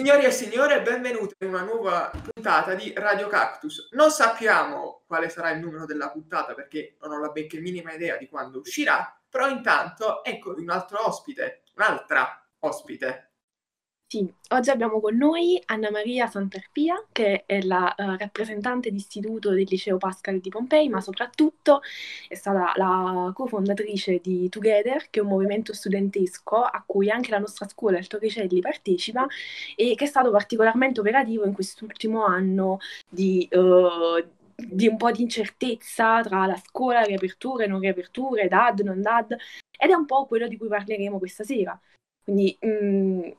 Signori e signore, benvenuti in una nuova puntata di Radio Cactus. Non sappiamo quale sarà il numero della puntata perché non ho la benché minima idea di quando uscirà, però intanto ecco un altro ospite, un'altra ospite. Sì, oggi abbiamo con noi Anna Maria Santarpia, che è la uh, rappresentante d'istituto del Liceo Pascal di Pompei, ma soprattutto è stata la cofondatrice di Together, che è un movimento studentesco a cui anche la nostra scuola, il Torricelli, partecipa e che è stato particolarmente operativo in quest'ultimo anno di... Uh, di un po' di incertezza tra la scuola, riaperture, non riaperture, DAD, non DAD, ed è un po' quello di cui parleremo questa sera. Quindi mh, mm,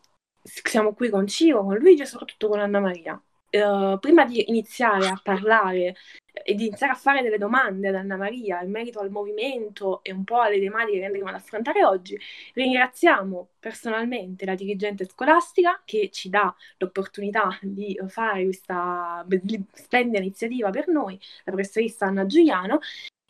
siamo qui con Ciro, con Luigi e soprattutto con Anna Maria. Uh, prima di iniziare a parlare e di iniziare a fare delle domande ad Anna Maria in merito al movimento e un po' alle tematiche che andremo ad affrontare oggi, ringraziamo personalmente la dirigente scolastica che ci dà l'opportunità di fare questa splendida iniziativa per noi, la professoressa Anna Giuliano,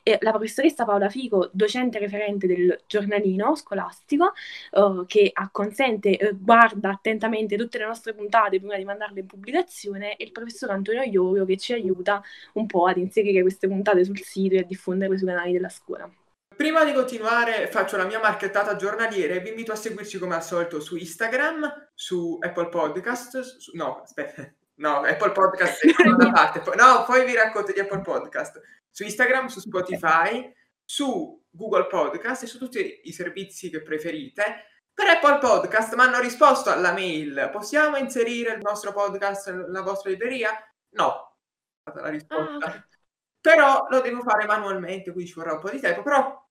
e la professoressa Paola Fico, docente referente del giornalino scolastico, uh, che acconsente, uh, guarda attentamente tutte le nostre puntate prima di mandarle in pubblicazione, e il professor Antonio Iorio che ci aiuta un po' ad inserire queste puntate sul sito e a diffonderle sui canali della scuola. Prima di continuare faccio la mia marchettata giornaliere, vi invito a seguirci come al solito su Instagram, su Apple Podcast, su, no aspetta, no Apple Podcast è una parte, no poi vi racconto di Apple Podcast, su Instagram, su Spotify, su Google Podcast e su tutti i servizi che preferite. Per Apple Podcast mi hanno risposto alla mail, possiamo inserire il nostro podcast nella vostra libreria? No, la risposta. Ah. Però lo devo fare manualmente, quindi ci vorrà un po' di tempo, però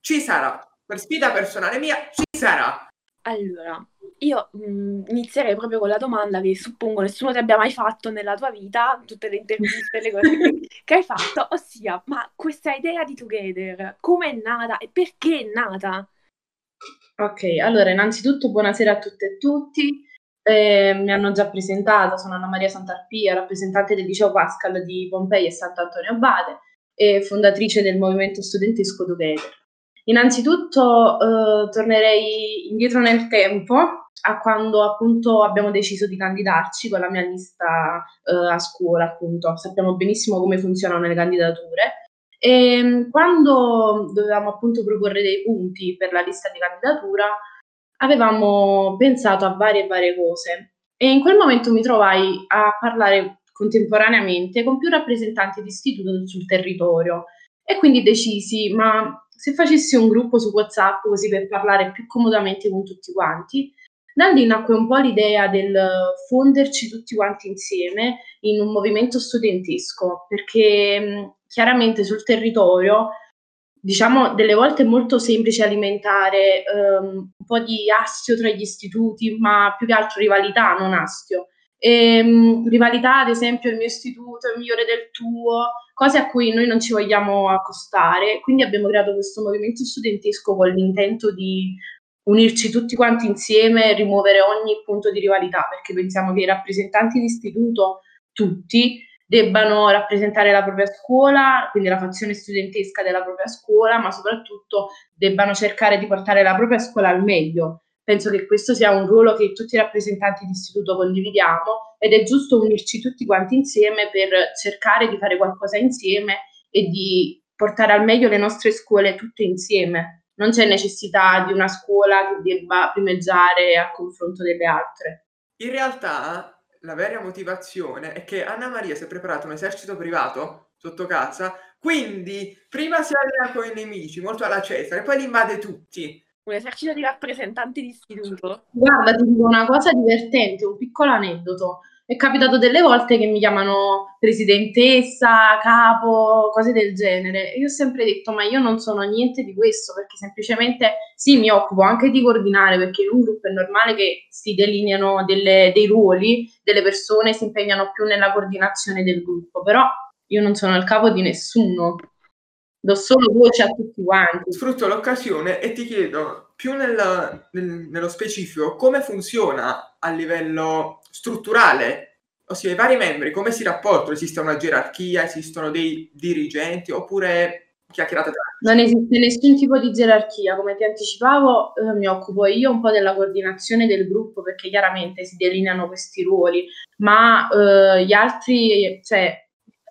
ci sarà. Per sfida personale mia, ci sarà. Allora, io mh, mhmm, inizierei proprio con la domanda che suppongo nessuno ti abbia mai fatto nella tua vita, tutte le interviste, le cose che, che hai fatto, ossia, ma questa idea di Together, come è nata e perché è nata? Ok, allora innanzitutto buonasera a tutte e tutti. Eh, mi hanno già presentato, sono Anna Maria Santarpia, rappresentante del liceo Pascal di Pompei e Sant'Antonio Abate e fondatrice del movimento studentesco Together. Innanzitutto eh, tornerei indietro nel tempo a quando appunto abbiamo deciso di candidarci con la mia lista eh, a scuola, appunto. Sappiamo benissimo come funzionano le candidature. E ehm, quando dovevamo appunto proporre dei punti per la lista di candidatura, avevamo pensato a varie varie cose. E in quel momento mi trovai a parlare contemporaneamente con più rappresentanti di istituto sul territorio e quindi decisi, ma se facessi un gruppo su WhatsApp così per parlare più comodamente con tutti quanti, da lì nacque un po' l'idea del fonderci tutti quanti insieme in un movimento studentesco, perché chiaramente sul territorio, diciamo, delle volte è molto semplice alimentare um, un po' di astio tra gli istituti, ma più che altro rivalità, non astio. E, um, rivalità, ad esempio, il mio istituto è migliore del tuo, cose a cui noi non ci vogliamo accostare. Quindi abbiamo creato questo movimento studentesco con l'intento di unirci tutti quanti insieme e rimuovere ogni punto di rivalità, perché pensiamo che i rappresentanti di istituto, tutti, debbano rappresentare la propria scuola, quindi la fazione studentesca della propria scuola, ma soprattutto debbano cercare di portare la propria scuola al meglio. Penso che questo sia un ruolo che tutti i rappresentanti di istituto condividiamo ed è giusto unirci tutti quanti insieme per cercare di fare qualcosa insieme e di portare al meglio le nostre scuole tutte insieme non c'è necessità di una scuola che debba primeggiare a confronto delle altre. In realtà la vera motivazione è che Anna Maria si è preparato un esercito privato sotto casa, quindi prima si allena con i nemici, molto alla Cesare, poi li invade tutti. Un esercito di rappresentanti di istituto. Guarda, ti dico una cosa divertente, un piccolo aneddoto. È capitato delle volte che mi chiamano presidentessa, capo, cose del genere. Io ho sempre detto, ma io non sono niente di questo, perché semplicemente sì, mi occupo anche di coordinare, perché in un gruppo è normale che si delineano delle, dei ruoli, delle persone si impegnano più nella coordinazione del gruppo, però io non sono il capo di nessuno, do solo voce a tutti quanti. Sfrutto l'occasione e ti chiedo più nel, nel, nello specifico come funziona a livello strutturale, ossia i vari membri, come si rapportano? Esiste una gerarchia, esistono dei dirigenti? Oppure chiacchierata tra Non esiste nessun tipo di gerarchia, come ti anticipavo eh, mi occupo io un po' della coordinazione del gruppo perché chiaramente si delineano questi ruoli, ma eh, gli altri cioè,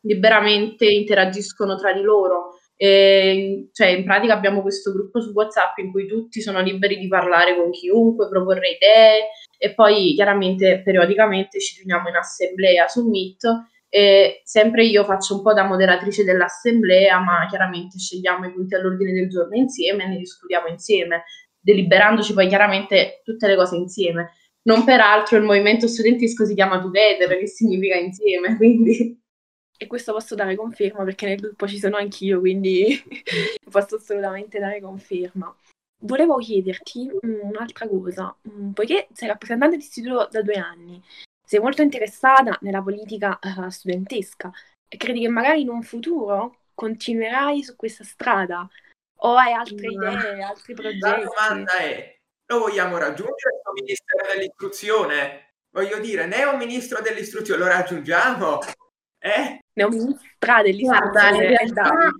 liberamente interagiscono tra di loro. E, cioè, in pratica abbiamo questo gruppo su WhatsApp in cui tutti sono liberi di parlare con chiunque, proporre idee e poi chiaramente periodicamente ci riuniamo in assemblea su Meet e sempre io faccio un po' da moderatrice dell'assemblea, ma chiaramente scegliamo i punti all'ordine del giorno insieme e ne discutiamo insieme, deliberandoci poi chiaramente tutte le cose insieme. Non peraltro il movimento studentesco si chiama Together, che significa insieme, quindi e questo posso dare conferma perché nel gruppo ci sono anch'io, quindi posso assolutamente dare conferma. Volevo chiederti mm, un'altra cosa, mm, poiché sei rappresentante di istituto da due anni, sei molto interessata nella politica uh, studentesca e credi che magari in un futuro continuerai su questa strada o hai altre no. idee, altri progetti? La domanda è, lo vogliamo raggiungere il ministero dell'istruzione? Voglio dire, né un ministro dell'istruzione lo raggiungiamo? Eh? Ne ho ministra dell'istruzione. Guarda,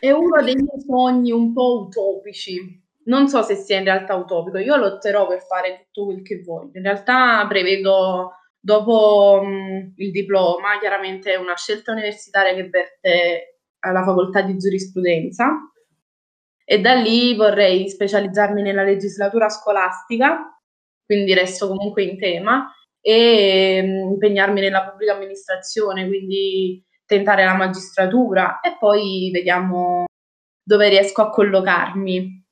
è uno dei miei sogni un po' utopici. Non so se sia in realtà utopico, io lotterò per fare tutto quel che voglio. In realtà prevedo dopo mh, il diploma, chiaramente una scelta universitaria che verte alla facoltà di giurisprudenza e da lì vorrei specializzarmi nella legislatura scolastica, quindi resto comunque in tema e mh, impegnarmi nella pubblica amministrazione, quindi tentare la magistratura e poi vediamo dove riesco a collocarmi.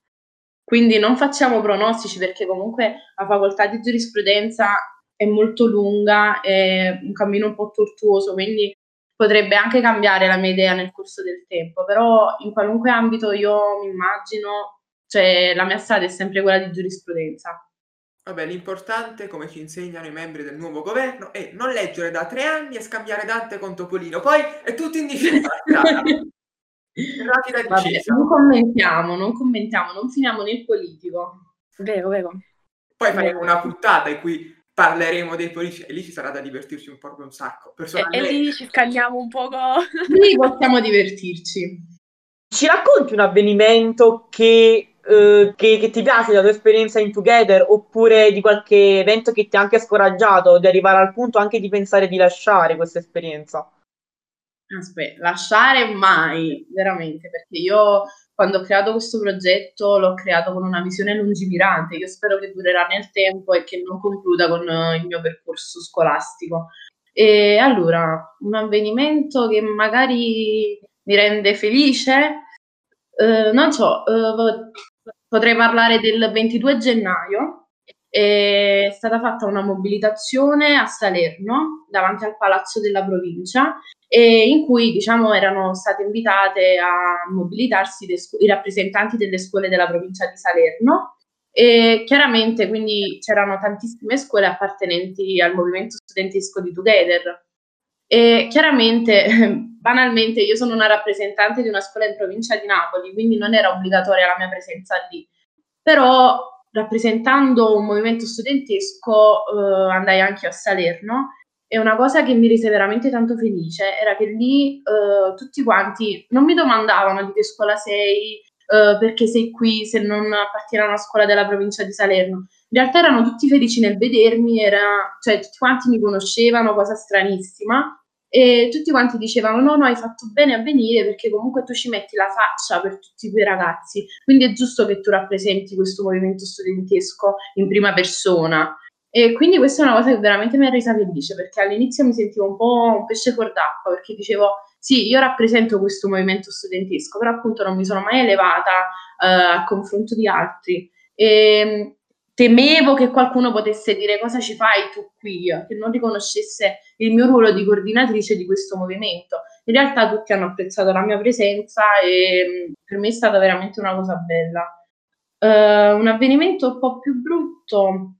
Quindi non facciamo pronostici perché comunque la facoltà di giurisprudenza è molto lunga, è un cammino un po' tortuoso, quindi potrebbe anche cambiare la mia idea nel corso del tempo, però in qualunque ambito io mi immagino, cioè la mia strada è sempre quella di giurisprudenza. Vabbè, l'importante, come ci insegnano i membri del nuovo governo, è non leggere da tre anni e scambiare Dante con Topolino. Poi è tutto in discesa. Rapida Vabbè, non commentiamo, non commentiamo, non finiamo nel politico. Vero, vero. Poi faremo una puntata in cui parleremo dei politici e lì ci sarà da divertirci un po' un sacco. E, e lì ci scagliamo un poco. Lì possiamo divertirci. Ci racconti un avvenimento che eh, che, che, ti piace la tua esperienza in Together oppure di qualche evento che ti ha anche scoraggiato di arrivare al punto anche di pensare di lasciare questa esperienza? Aspetta, lasciare mai, veramente, perché io quando ho creato questo progetto l'ho creato con una visione lungimirante, io spero che durerà nel tempo e che non concluda con uh, il mio percorso scolastico. E allora, un avvenimento che magari mi rende felice, uh, non so, uh, Potrei parlare del 22 gennaio, è stata fatta una mobilitazione a Salerno, davanti al Palazzo della Provincia, in cui diciamo, erano state invitate a mobilitarsi scu- i rappresentanti delle scuole della provincia di Salerno e chiaramente quindi c'erano tantissime scuole appartenenti al movimento studentesco di Together. E chiaramente, banalmente, io sono una rappresentante di una scuola in provincia di Napoli, quindi non era obbligatoria la mia presenza lì. Però, rappresentando un movimento studentesco, eh, andai anche a Salerno e una cosa che mi rese veramente tanto felice era che lì eh, tutti quanti non mi domandavano di che scuola sei, eh, perché sei qui, se non appartieni a una scuola della provincia di Salerno. In realtà erano tutti felici nel vedermi, era, cioè tutti quanti mi conoscevano, cosa stranissima, e tutti quanti dicevano no, no, hai fatto bene a venire perché comunque tu ci metti la faccia per tutti quei ragazzi, quindi è giusto che tu rappresenti questo movimento studentesco in prima persona. E quindi questa è una cosa che veramente mi ha resa felice perché all'inizio mi sentivo un po' un pesce fuor d'acqua perché dicevo sì, io rappresento questo movimento studentesco, però appunto non mi sono mai elevata uh, a confronto di altri. E, temevo che qualcuno potesse dire cosa ci fai tu qui, che non riconoscesse il mio ruolo di coordinatrice di questo movimento. In realtà tutti hanno apprezzato la mia presenza e per me è stata veramente una cosa bella. Uh, un avvenimento un po' più brutto,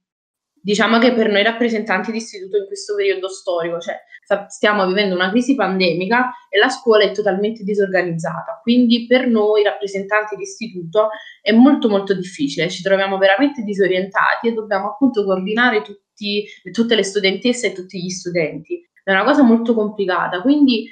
diciamo che per noi rappresentanti di istituto in questo periodo storico, cioè stiamo vivendo una crisi pandemica e la scuola è totalmente disorganizzata, quindi per noi rappresentanti di istituto è molto molto difficile, ci troviamo veramente disorientati e dobbiamo appunto coordinare tutti, tutte le studentesse e tutti gli studenti. È una cosa molto complicata, quindi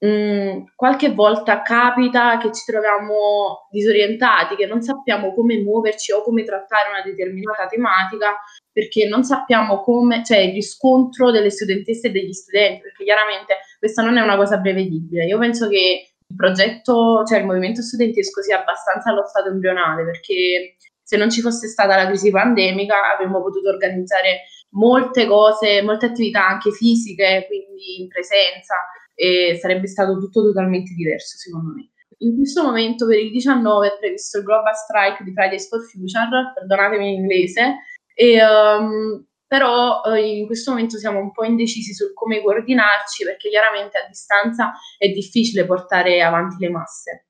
mh, qualche volta capita che ci troviamo disorientati, che non sappiamo come muoverci o come trattare una determinata tematica perché non sappiamo come, cioè il riscontro delle studentesse e degli studenti, perché chiaramente questa non è una cosa prevedibile. Io penso che il progetto, cioè il movimento studentesco sia abbastanza allo stato embrionale, perché se non ci fosse stata la crisi pandemica avremmo potuto organizzare molte cose, molte attività anche fisiche, quindi in presenza, e sarebbe stato tutto totalmente diverso secondo me. In questo momento per il 19 è previsto il Global Strike di Fridays for Future, perdonatemi in inglese, e, um, però uh, in questo momento siamo un po' indecisi su come coordinarci perché chiaramente a distanza è difficile portare avanti le masse.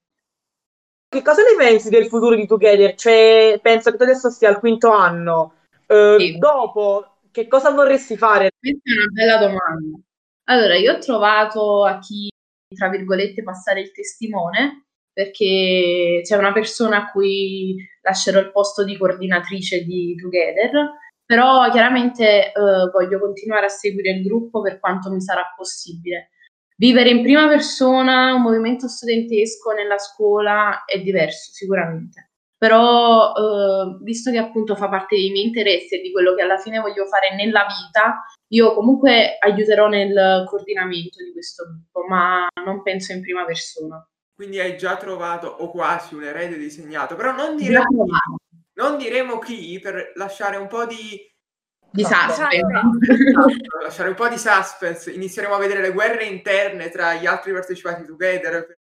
Che cosa ne pensi del futuro di Together? Cioè, penso che tu adesso stia al quinto anno. Uh, sì. Dopo, che cosa vorresti fare? Questa è una bella domanda. Allora, io ho trovato a chi, tra virgolette, passare il testimone, perché c'è una persona a cui lascerò il posto di coordinatrice di Together, però chiaramente eh, voglio continuare a seguire il gruppo per quanto mi sarà possibile. Vivere in prima persona un movimento studentesco nella scuola è diverso sicuramente, però eh, visto che appunto fa parte dei miei interessi e di quello che alla fine voglio fare nella vita, io comunque aiuterò nel coordinamento di questo gruppo, ma non penso in prima persona. Quindi hai già trovato o quasi un erede disegnato, però non diremo, chi, non diremo chi per lasciare un po' di di suspense. Esatto, lasciare un po' di suspense. Inizieremo a vedere le guerre interne tra gli altri partecipanti together.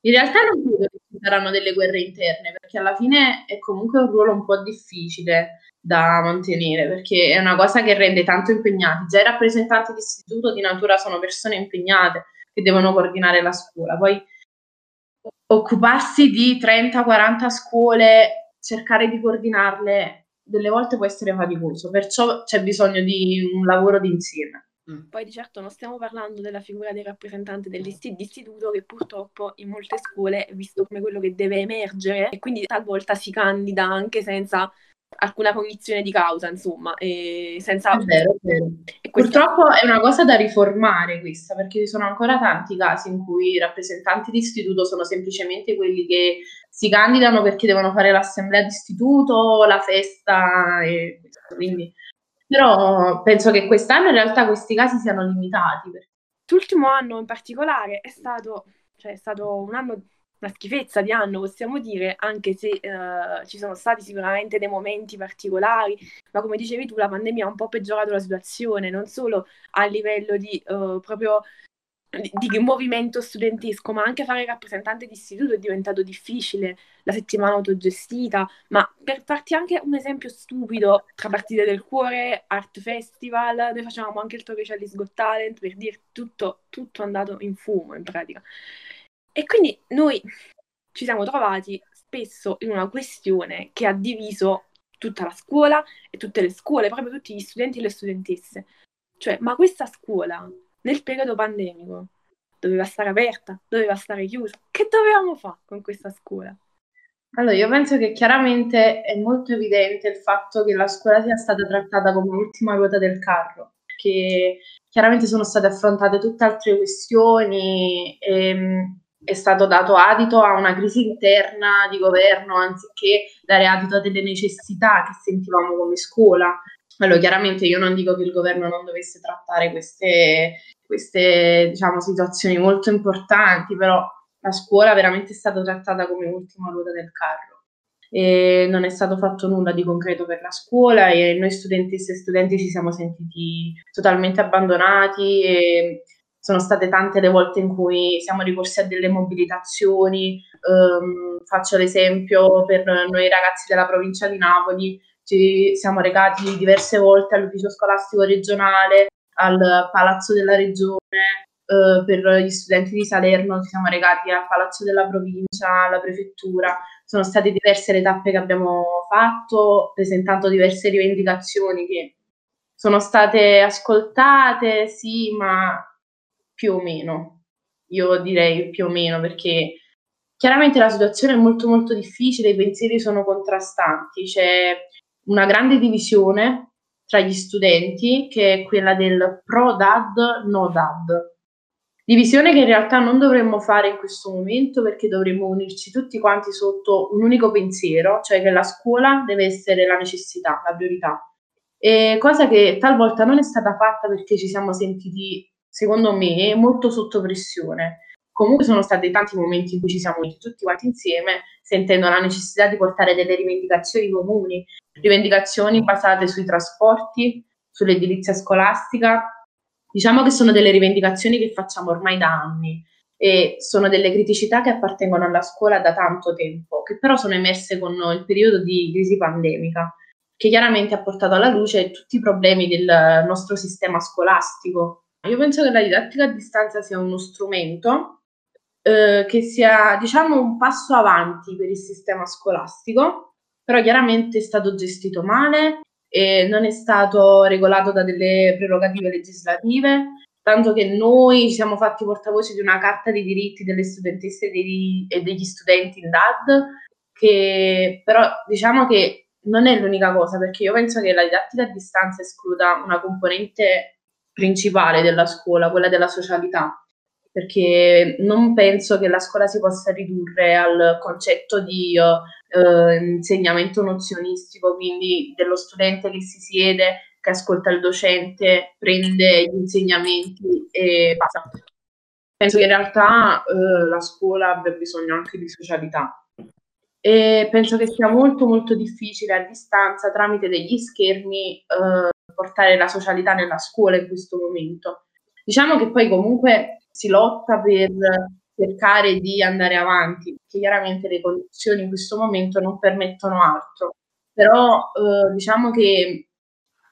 In realtà non credo che ci saranno delle guerre interne, perché alla fine è comunque un ruolo un po' difficile da mantenere, perché è una cosa che rende tanto impegnati. Già i rappresentanti d'istituto di natura sono persone impegnate che devono coordinare la scuola. Poi occuparsi di 30-40 scuole, cercare di coordinarle, delle volte può essere faticoso, perciò c'è bisogno di un lavoro d'insieme. Mm. Poi di certo non stiamo parlando della figura del rappresentante dell'istituto che purtroppo in molte scuole è visto come quello che deve emergere e quindi talvolta si candida anche senza alcuna cognizione di causa, insomma, e senza... È vero, è vero. E. Purtroppo è una cosa da riformare questa, perché ci sono ancora tanti casi in cui i rappresentanti di istituto sono semplicemente quelli che si candidano perché devono fare l'assemblea d'istituto, la festa, e quindi... Però penso che quest'anno in realtà questi casi siano limitati. L'ultimo anno in particolare è stato, cioè, è stato un anno una schifezza di anno, possiamo dire, anche se uh, ci sono stati sicuramente dei momenti particolari, ma come dicevi tu, la pandemia ha un po' peggiorato la situazione, non solo a livello di uh, proprio di, movimento studentesco, ma anche fare rappresentante di istituto è diventato difficile, la settimana autogestita, ma per farti anche un esempio stupido, tra partite del cuore, art festival, noi facevamo anche il Torricelli's Got Talent, per dire tutto, tutto andato in fumo in pratica. E quindi noi ci siamo trovati spesso in una questione che ha diviso tutta la scuola e tutte le scuole, proprio tutti gli studenti e le studentesse. Cioè, ma questa scuola nel periodo pandemico doveva stare aperta, doveva stare chiusa. Che dovevamo fare con questa scuola? Allora, io penso che chiaramente è molto evidente il fatto che la scuola sia stata trattata come l'ultima ruota del carro, perché chiaramente sono state affrontate tutte altre questioni e ehm, è stato dato adito a una crisi interna di governo anziché dare adito a delle necessità che sentivamo come scuola. Allora, chiaramente io non dico che il governo non dovesse trattare queste, queste diciamo, situazioni molto importanti, però la scuola veramente è stata trattata come ultima ruota del carro. E non è stato fatto nulla di concreto per la scuola e noi studentesse e studenti ci siamo sentiti totalmente abbandonati e sono state tante le volte in cui siamo ricorsi a delle mobilitazioni, um, faccio l'esempio per noi ragazzi della provincia di Napoli, ci siamo recati diverse volte all'ufficio scolastico regionale, al Palazzo della Regione, uh, per gli studenti di Salerno ci siamo recati al Palazzo della Provincia, alla Prefettura, sono state diverse le tappe che abbiamo fatto, presentando diverse rivendicazioni che sono state ascoltate, sì, ma più o meno. Io direi più o meno perché chiaramente la situazione è molto molto difficile, i pensieri sono contrastanti, c'è una grande divisione tra gli studenti che è quella del pro dad, no dad. Divisione che in realtà non dovremmo fare in questo momento perché dovremmo unirci tutti quanti sotto un unico pensiero, cioè che la scuola deve essere la necessità, la priorità. E cosa che talvolta non è stata fatta perché ci siamo sentiti, secondo me, molto sotto pressione. Comunque sono stati tanti momenti in cui ci siamo tutti quanti insieme, sentendo la necessità di portare delle rivendicazioni comuni, rivendicazioni basate sui trasporti, sull'edilizia scolastica, Diciamo che sono delle rivendicazioni che facciamo ormai da anni e sono delle criticità che appartengono alla scuola da tanto tempo, che però sono emerse con il periodo di crisi pandemica, che chiaramente ha portato alla luce tutti i problemi del nostro sistema scolastico. Io penso che la didattica a distanza sia uno strumento eh, che sia, diciamo, un passo avanti per il sistema scolastico, però chiaramente è stato gestito male e non è stato regolato da delle prerogative legislative, tanto che noi ci siamo fatti portavoce di una carta dei diritti delle studentesse e degli, e degli studenti in DAD, che però diciamo che non è l'unica cosa, perché io penso che la didattica a distanza escluda una componente principale della scuola, quella della socialità perché non penso che la scuola si possa ridurre al concetto di uh, insegnamento nozionistico, quindi dello studente che si siede, che ascolta il docente, prende gli insegnamenti e basta. Penso che in realtà uh, la scuola abbia bisogno anche di socialità e penso che sia molto molto difficile a distanza tramite degli schermi uh, portare la socialità nella scuola in questo momento. Diciamo che poi comunque si lotta per cercare di andare avanti, perché chiaramente le condizioni in questo momento non permettono altro. Però eh, diciamo che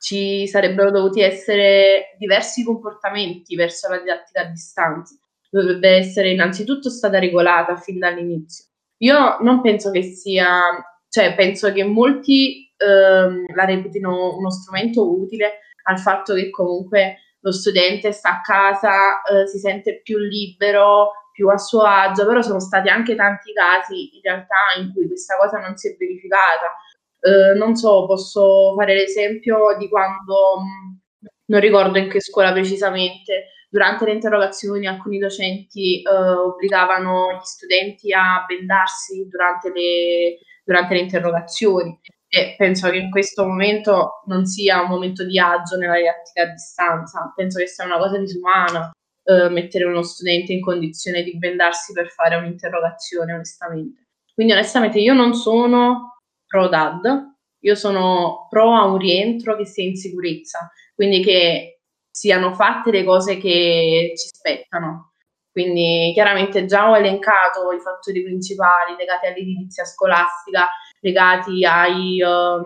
ci sarebbero dovuti essere diversi comportamenti verso la didattica a distanza. Dovrebbe essere innanzitutto stata regolata fin dall'inizio. Io non penso che sia, cioè penso che molti ehm, la reputino uno strumento utile al fatto che comunque lo studente sta a casa, eh, si sente più libero, più a suo agio, però sono stati anche tanti casi in realtà in cui questa cosa non si è verificata. Eh, non so, posso fare l'esempio di quando, mh, non ricordo in che scuola precisamente, durante le interrogazioni alcuni docenti eh, obbligavano gli studenti a bendarsi durante le, durante le interrogazioni. E penso che in questo momento non sia un momento di agio nella didattica a distanza, penso che sia una cosa disumana eh, mettere uno studente in condizione di bendarsi per fare un'interrogazione, onestamente. Quindi onestamente io non sono pro DAD, io sono pro a un rientro che sia in sicurezza, quindi che siano fatte le cose che ci spettano. Quindi chiaramente già ho elencato i fattori principali legati all'edilizia scolastica, legati ai, um,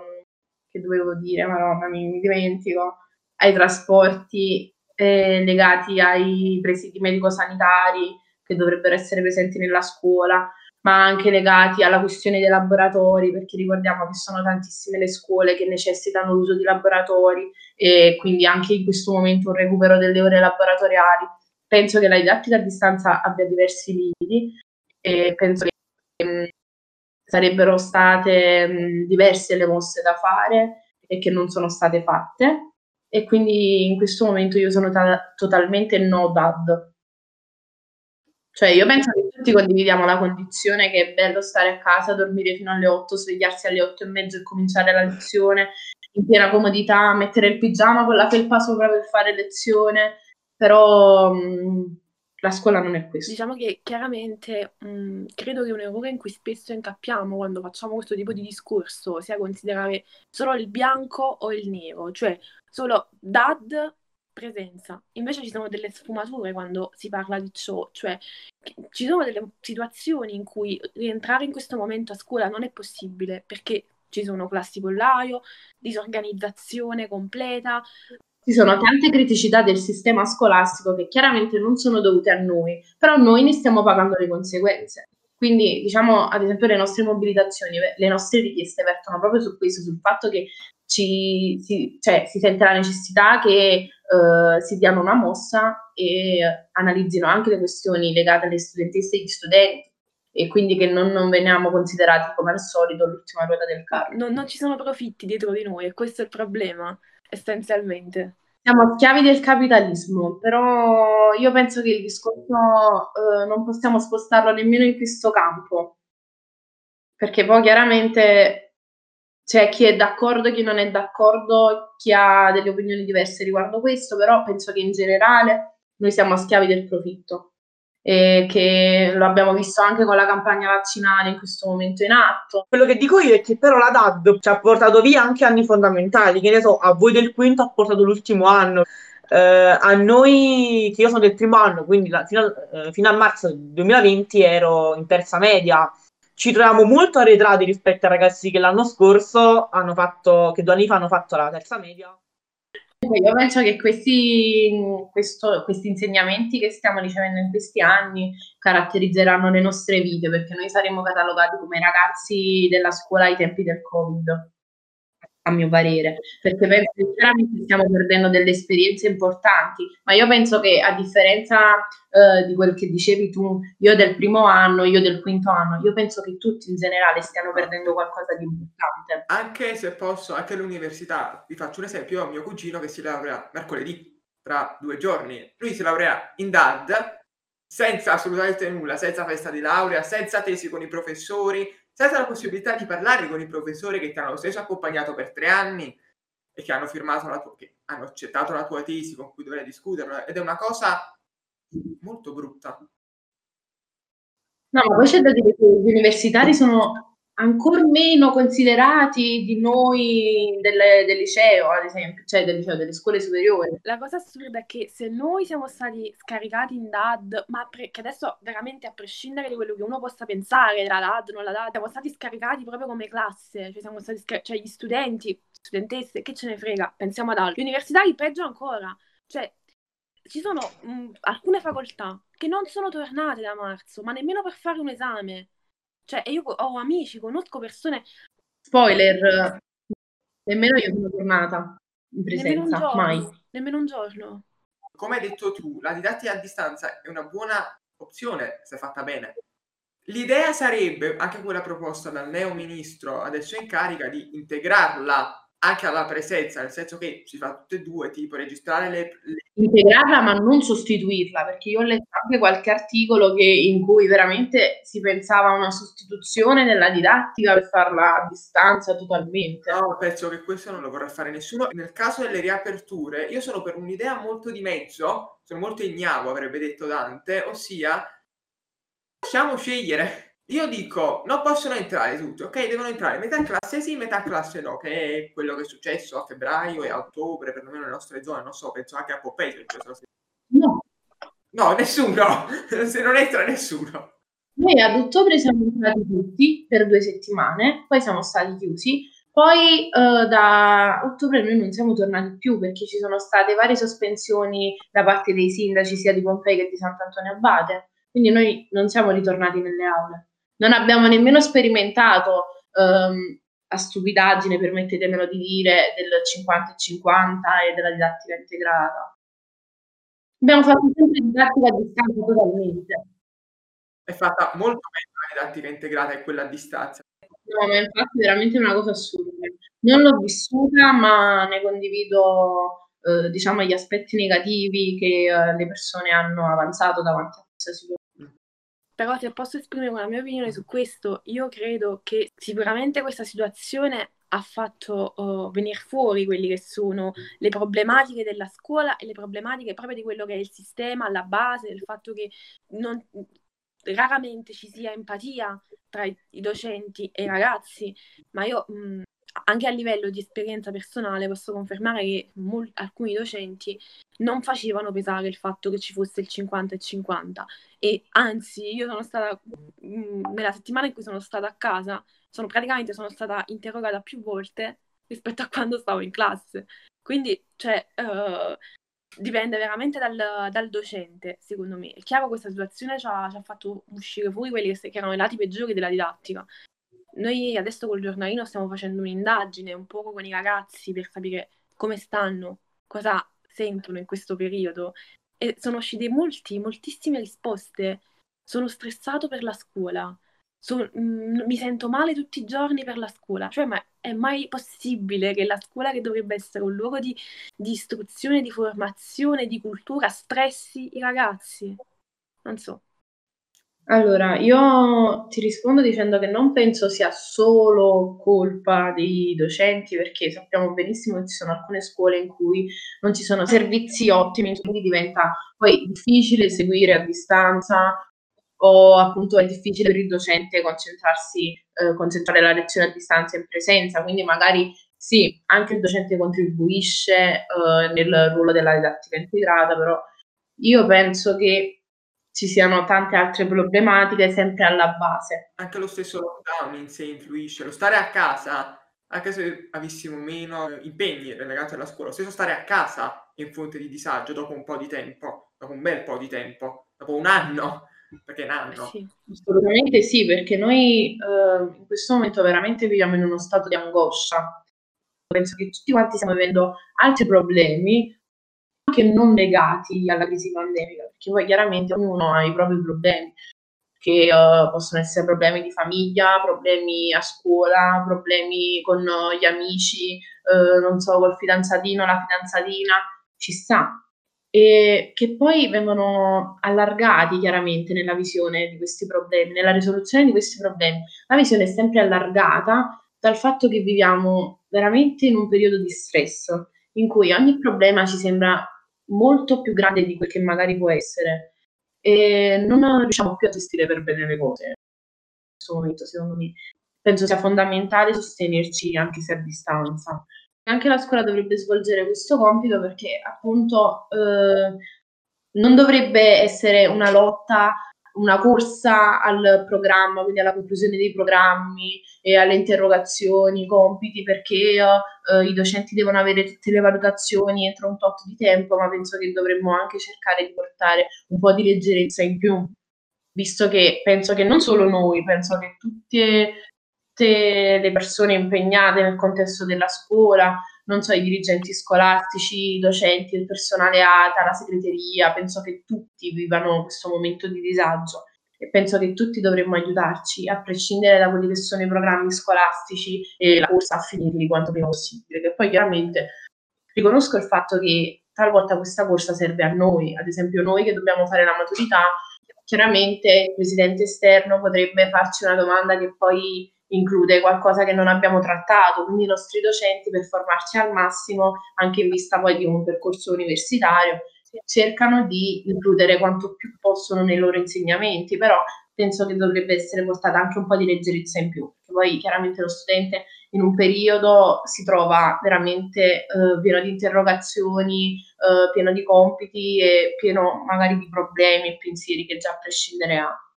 che dovevo dire, madonna mi, mi dimentico, ai trasporti eh, legati ai presidi medico-sanitari che dovrebbero essere presenti nella scuola, ma anche legati alla questione dei laboratori, perché ricordiamo che sono tantissime le scuole che necessitano l'uso di laboratori e quindi anche in questo momento un recupero delle ore laboratoriali. Penso che la didattica a distanza abbia diversi limiti e penso che sarebbero state mh, diverse le mosse da fare e che non sono state fatte e quindi in questo momento io sono ta- totalmente no dad. Cioè io penso che tutti condividiamo la condizione che è bello stare a casa, dormire fino alle 8, svegliarsi alle 8 e mezzo e cominciare la lezione in piena comodità, mettere il pigiama con la felpa sopra per fare lezione, però mh, la scuola non è questo. Diciamo che chiaramente mh, credo che un errore in cui spesso incappiamo quando facciamo questo tipo di discorso sia considerare solo il bianco o il nero, cioè solo dad presenza. Invece ci sono delle sfumature quando si parla di ciò, cioè ci sono delle situazioni in cui rientrare in questo momento a scuola non è possibile perché ci sono classi pollaio, disorganizzazione completa, ci sono tante criticità del sistema scolastico che chiaramente non sono dovute a noi, però noi ne stiamo pagando le conseguenze. Quindi, diciamo, ad esempio, le nostre mobilitazioni, le nostre richieste vertono proprio su questo, sul fatto che ci, si, cioè, si sente la necessità che uh, si diano una mossa e analizzino anche le questioni legate alle studentesse e agli studenti e quindi che non, non, veniamo considerati come al solito l'ultima ruota del carro. Non, non ci sono profitti dietro di noi e questo è il problema essenzialmente. Siamo schiavi del capitalismo, però io penso che il discorso eh, non possiamo spostarlo nemmeno in questo campo, perché poi chiaramente c'è chi è d'accordo chi non è d'accordo, chi ha delle opinioni diverse riguardo questo, però penso che in generale noi siamo schiavi del profitto e che lo abbiamo visto anche con la campagna vaccinale in questo momento in atto. Quello che dico io è che però la DAD ci ha portato via anche anni fondamentali, che ne so, a voi del quinto ha portato l'ultimo anno. Eh, a noi, che io sono del primo anno, quindi la, fino, a, eh, fino a marzo 2020 ero in terza media, ci troviamo molto arretrati rispetto ai ragazzi che l'anno scorso hanno fatto, che due anni fa hanno fatto la terza media. Io penso che questi, questo, questi insegnamenti che stiamo ricevendo in questi anni caratterizzeranno le nostre vite, perché noi saremo catalogati come ragazzi della scuola ai tempi del Covid a mio parere, perché penso che veramente stiamo perdendo delle esperienze importanti, ma io penso che a differenza eh, di quel che dicevi tu, io del primo anno, io del quinto anno, io penso che tutti in generale stiano perdendo qualcosa di importante. Anche se posso, anche all'università, vi faccio un esempio, io ho mio cugino che si laurea mercoledì, tra due giorni, lui si laurea in DAD, senza assolutamente nulla, senza festa di laurea, senza tesi con i professori, senza la possibilità di parlare con i professori che ti hanno stesso accompagnato per tre anni e che hanno firmato la tua, che hanno accettato la tua tesi con cui dovrai discuterla ed è una cosa molto brutta. No, ma poi c'è da dire che gli universitari sono ancora meno considerati di noi del, del, liceo, ad esempio, cioè del liceo, delle scuole superiori. La cosa assurda è che se noi siamo stati scaricati in DAD, ma pre- che adesso veramente a prescindere da quello che uno possa pensare, la DAD, non la DAD, siamo stati scaricati proprio come classe, cioè siamo stati scar- cioè gli studenti, studentesse, che ce ne frega, pensiamo ad altro. Gli universitari peggio ancora, cioè ci sono mh, alcune facoltà che non sono tornate da marzo, ma nemmeno per fare un esame. Cioè, io ho amici, conosco persone... Spoiler, nemmeno io sono tornata in presenza, nemmeno un giorno, mai. Nemmeno un giorno. Come hai detto tu, la didattica a distanza è una buona opzione se fatta bene. L'idea sarebbe, anche quella proposta dal neo ministro adesso in carica, di integrarla anche alla presenza, nel senso che si fa tutte e due, tipo registrare le, le... Integrarla ma non sostituirla, perché io ho letto anche qualche articolo che, in cui veramente si pensava a una sostituzione della didattica per farla a distanza totalmente. No, penso che questo non lo vorrà fare nessuno. Nel caso delle riaperture, io sono per un'idea molto di mezzo, sono molto ignavo, avrebbe detto Dante, ossia lasciamo scegliere io dico, non possono entrare tutti, ok? Devono entrare metà classe sì, metà classe no, che è quello che è successo a febbraio e a ottobre, perlomeno nelle nostre zone, non so, penso anche a Pompei. No. No, nessuno, se non entra nessuno. Noi ad ottobre siamo entrati tutti per due settimane, poi siamo stati chiusi, poi uh, da ottobre noi non siamo tornati più perché ci sono state varie sospensioni da parte dei sindaci sia di Pompei che di Sant'Antonio Abate, quindi noi non siamo ritornati nelle aule non abbiamo nemmeno sperimentato um, a stupidaggine, permettetemelo di dire, del 50 e 50 e della didattica integrata. Abbiamo fatto sempre didattica a distanza totalmente. È fatta molto meglio la didattica integrata e quella a distanza. No, ma infatti è veramente una cosa assurda. Non l'ho vissuta, ma ne condivido eh, diciamo gli aspetti negativi che eh, le persone hanno avanzato davanti a questa situazione. Però se posso esprimere una mia opinione su questo, io credo che sicuramente questa situazione ha fatto uh, venire fuori quelle che sono le problematiche della scuola e le problematiche proprio di quello che è il sistema alla base, del fatto che non, raramente ci sia empatia tra i, docenti e i ragazzi, ma io mh, anche a livello di esperienza personale posso confermare che mol- alcuni docenti non facevano pesare il fatto che ci fosse il 50 e 50 e anzi io sono stata mh, mm, nella settimana in cui sono stata a casa sono praticamente sono stata interrogata più volte rispetto a quando stavo in classe. Quindi cioè uh, dipende veramente dal, dal, docente secondo me. È chiaro questa situazione ci ha, ci ha fatto uscire fuori quelli che, che erano i lati peggiori della didattica noi adesso col giornalino stiamo facendo un'indagine un po' con i ragazzi per capire come stanno, cosa sentono in questo periodo e sono uscite molti, moltissime risposte. Sono stressato per la scuola, So, mh, mi sento male tutti i giorni per la scuola, cioè ma è mai possibile che la scuola che dovrebbe essere un luogo di, di istruzione, di formazione, di cultura, stressi i ragazzi? Non so. Allora, io ti rispondo dicendo che non penso sia solo colpa dei docenti, perché sappiamo benissimo che ci sono alcune scuole in cui non ci sono servizi ottimi, quindi diventa poi difficile seguire a distanza o appunto è difficile per il docente concentrarsi, eh, concentrare la lezione a distanza in presenza, quindi magari sì, anche il docente contribuisce eh, nel ruolo della didattica integrata, però io penso che ci siano tante altre problematiche sempre alla base. Anche lo stesso lockdown in sé influisce, lo stare a casa, anche se avessimo meno impegni legati alla scuola, lo stesso stare a casa è in fonte di disagio dopo un po' di tempo, dopo un bel po' di tempo, dopo un anno, perché è un anno. Sì, assolutamente sì, perché noi eh, in questo momento veramente viviamo in uno stato di angoscia. Penso che tutti quanti stiamo vivendo altri problemi, anche non legati alla crisi pandemica, perché poi chiaramente ognuno ha i propri problemi, che uh, possono essere problemi di famiglia, problemi a scuola, problemi con uh, gli amici, uh, non so, col fidanzatino, la fidanzatina, ci sta. E che poi vengono allargati chiaramente nella visione di questi problemi, nella risoluzione di questi problemi. La visione è sempre allargata dal fatto che viviamo veramente in un periodo di stress, in cui ogni problema ci sembra molto più grande di quel che magari può essere e non riusciamo più a gestire per bene le cose in questo momento, secondo me. Penso sia fondamentale sostenerci anche se a distanza. Anche la scuola dovrebbe svolgere questo compito perché appunto eh, non dovrebbe essere una lotta una corsa al programma, quindi alla conclusione dei programmi e alle interrogazioni, compiti, perché uh, i docenti devono avere tutte le valutazioni entro un tot di tempo, ma penso che dovremmo anche cercare di portare un po' di leggerezza in più, visto che penso che non solo noi, penso che tutte, tutte le persone impegnate nel contesto della scuola, non so, i dirigenti scolastici, i docenti, il personale ATA, la segreteria, penso che tutti vivano questo momento di disagio e penso che tutti dovremmo aiutarci, a prescindere da quelli che sono i programmi scolastici e la corsa a finirli quanto prima possibile, che poi chiaramente riconosco il fatto che talvolta questa corsa serve a noi, ad esempio noi che dobbiamo fare la maturità, chiaramente il presidente esterno potrebbe farci una domanda che poi include qualcosa che non abbiamo trattato, quindi i nostri docenti per formarci al massimo, anche in vista poi di un percorso universitario, cercano di includere quanto più possono nei loro insegnamenti, però penso che dovrebbe essere portata anche un po' di leggerezza in più, perché poi chiaramente lo studente in un periodo si trova veramente eh, pieno di interrogazioni, eh, pieno di compiti e pieno magari di problemi e pensieri che già a prescindere ha.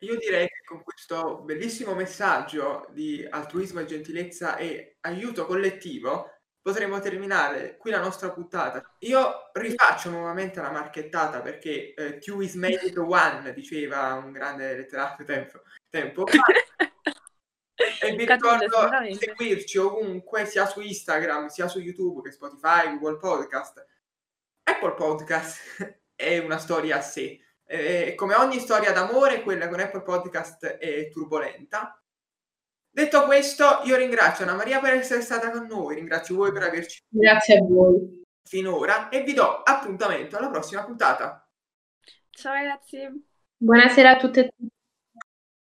Io direi che con questo bellissimo messaggio di altruismo e gentilezza e aiuto collettivo potremo terminare qui la nostra puntata. Io rifaccio nuovamente la marchettata perché eh, Q is made it one, diceva un grande letterato tempo, tempo e vi ricordo di seguirci ovunque, sia su Instagram, sia su YouTube, che Spotify, Google Podcast. Apple Podcast è una storia a sé eh, come ogni storia d'amore, quella con Apple Podcast è turbolenta. Detto questo, io ringrazio Anna Maria per essere stata con noi, ringrazio voi per averci Grazie a voi. finora e vi do appuntamento alla prossima puntata. Ciao ragazzi. Buonasera a tutte e tutti.